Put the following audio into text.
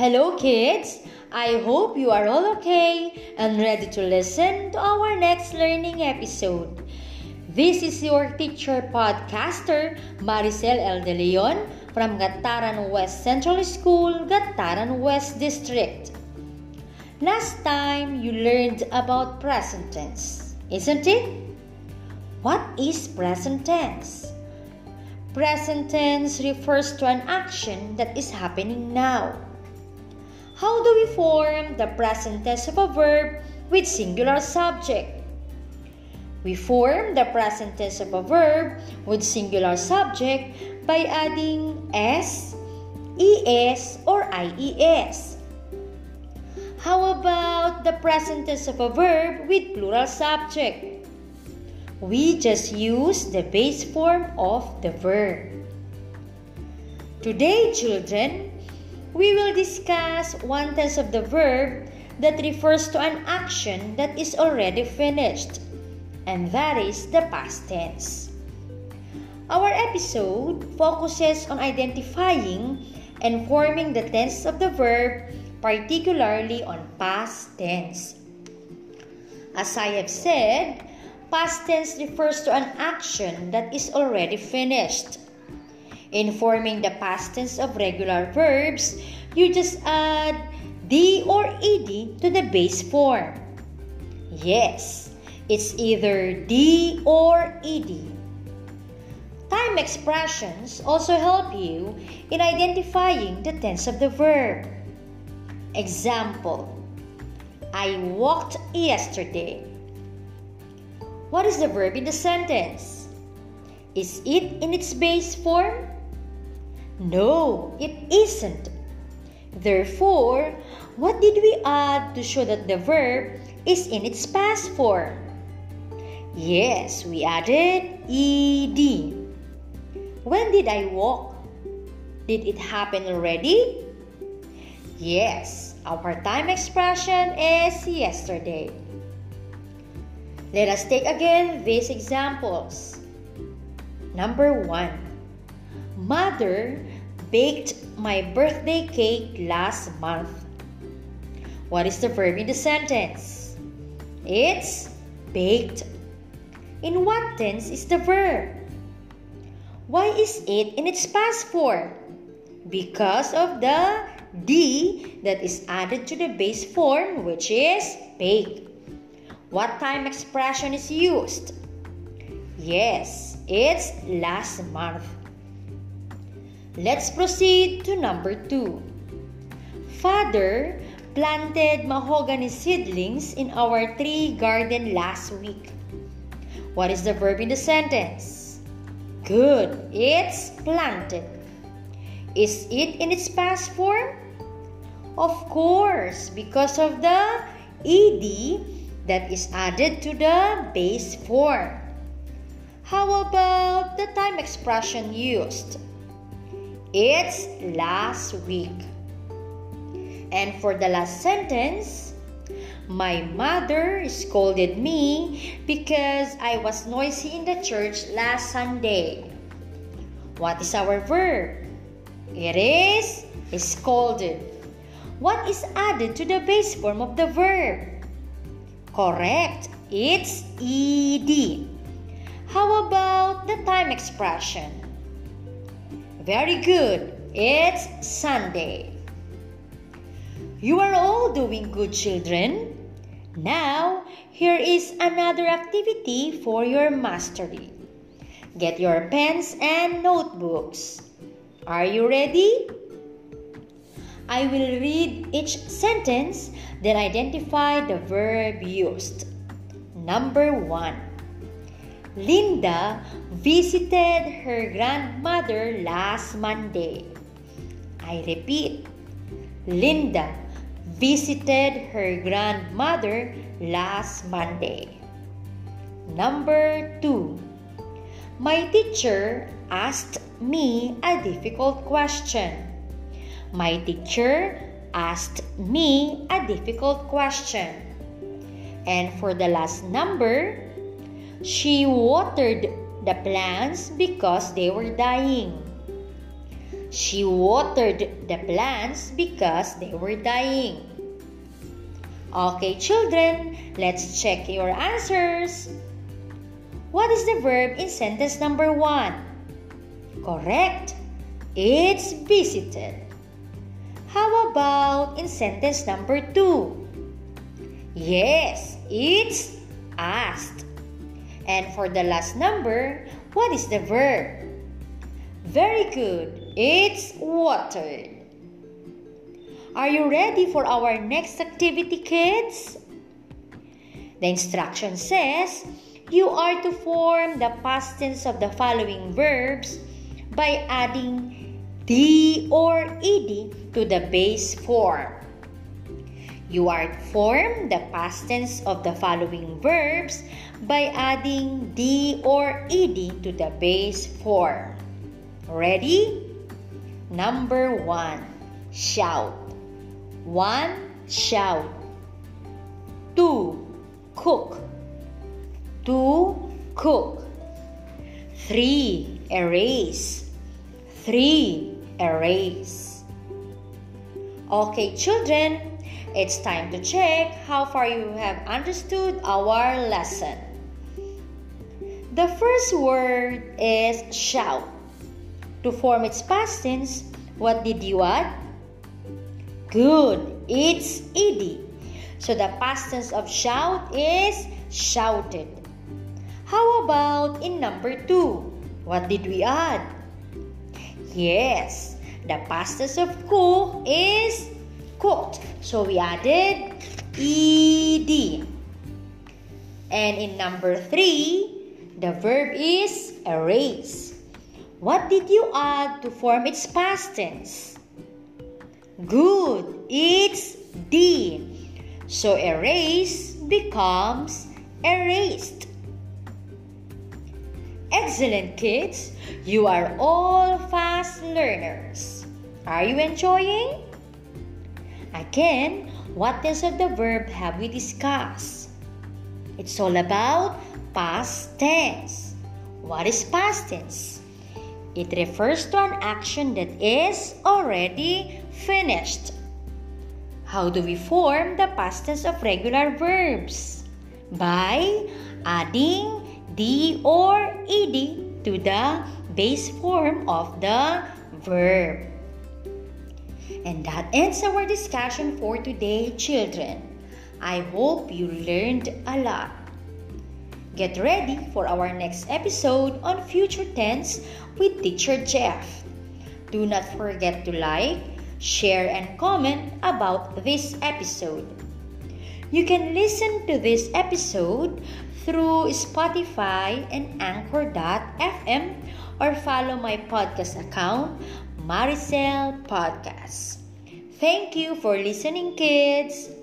Hello, kids! I hope you are all okay and ready to listen to our next learning episode. This is your teacher podcaster, Maricel El De Leon from Gattaran West Central School, Gattaran West District. Last time you learned about present tense, isn't it? What is present tense? Present tense refers to an action that is happening now. How do we form the present tense of a verb with singular subject? We form the present tense of a verb with singular subject by adding s, es, or ies. How about the present tense of a verb with plural subject? We just use the base form of the verb. Today, children, we will discuss one tense of the verb that refers to an action that is already finished, and that is the past tense. Our episode focuses on identifying and forming the tense of the verb, particularly on past tense. As I have said, past tense refers to an action that is already finished. In forming the past tense of regular verbs, you just add d or ed to the base form. Yes, it's either d or ed. Time expressions also help you in identifying the tense of the verb. Example I walked yesterday. What is the verb in the sentence? Is it in its base form? No, it isn't. Therefore, what did we add to show that the verb is in its past form? Yes, we added ed. When did I walk? Did it happen already? Yes, our time expression is yesterday. Let us take again these examples. Number one, Mother baked my birthday cake last month. What is the verb in the sentence? It's baked. In what tense is the verb? Why is it in its past form? Because of the D that is added to the base form, which is baked. What time expression is used? Yes, it's last month. Let's proceed to number two. Father planted mahogany seedlings in our tree garden last week. What is the verb in the sentence? Good, it's planted. Is it in its past form? Of course, because of the ed that is added to the base form. How about the time expression used? It's last week. And for the last sentence, my mother scolded me because I was noisy in the church last Sunday. What is our verb? It is scolded. What is added to the base form of the verb? Correct. It's ed. How about the time expression? Very good. It's Sunday. You are all doing good, children. Now, here is another activity for your mastery. Get your pens and notebooks. Are you ready? I will read each sentence, then identify the verb used. Number one. Linda visited her grandmother last Monday. I repeat, Linda visited her grandmother last Monday. Number two, my teacher asked me a difficult question. My teacher asked me a difficult question. And for the last number, she watered the plants because they were dying. She watered the plants because they were dying. Okay, children, let's check your answers. What is the verb in sentence number one? Correct. It's visited. How about in sentence number two? Yes, it's asked. And for the last number, what is the verb? Very good. It's watered. Are you ready for our next activity, kids? The instruction says you are to form the past tense of the following verbs by adding d or ed to the base form. You are to form the past tense of the following verbs by adding d or ed to the base form. Ready? Number one, shout. One, shout. Two, cook. Two, cook. Three, erase. Three, erase. Okay, children, it's time to check how far you have understood our lesson. The first word is shout. To form its past tense, what did you add? Good, it's ed. So the past tense of shout is shouted. How about in number two? What did we add? Yes, the past tense of cook is cooked. So we added ed. And in number three, the verb is erase. What did you add to form its past tense? Good. It's D. So erase becomes erased. Excellent, kids. You are all fast learners. Are you enjoying? Again, what tense of the verb have we discussed? It's all about past tense. What is past tense? It refers to an action that is already finished. How do we form the past tense of regular verbs? By adding d or ed to the base form of the verb. And that ends our discussion for today, children. I hope you learned a lot. Get ready for our next episode on future tense with Teacher Jeff. Do not forget to like, share, and comment about this episode. You can listen to this episode through Spotify and Anchor.fm or follow my podcast account, Maricel Podcast. Thank you for listening, kids.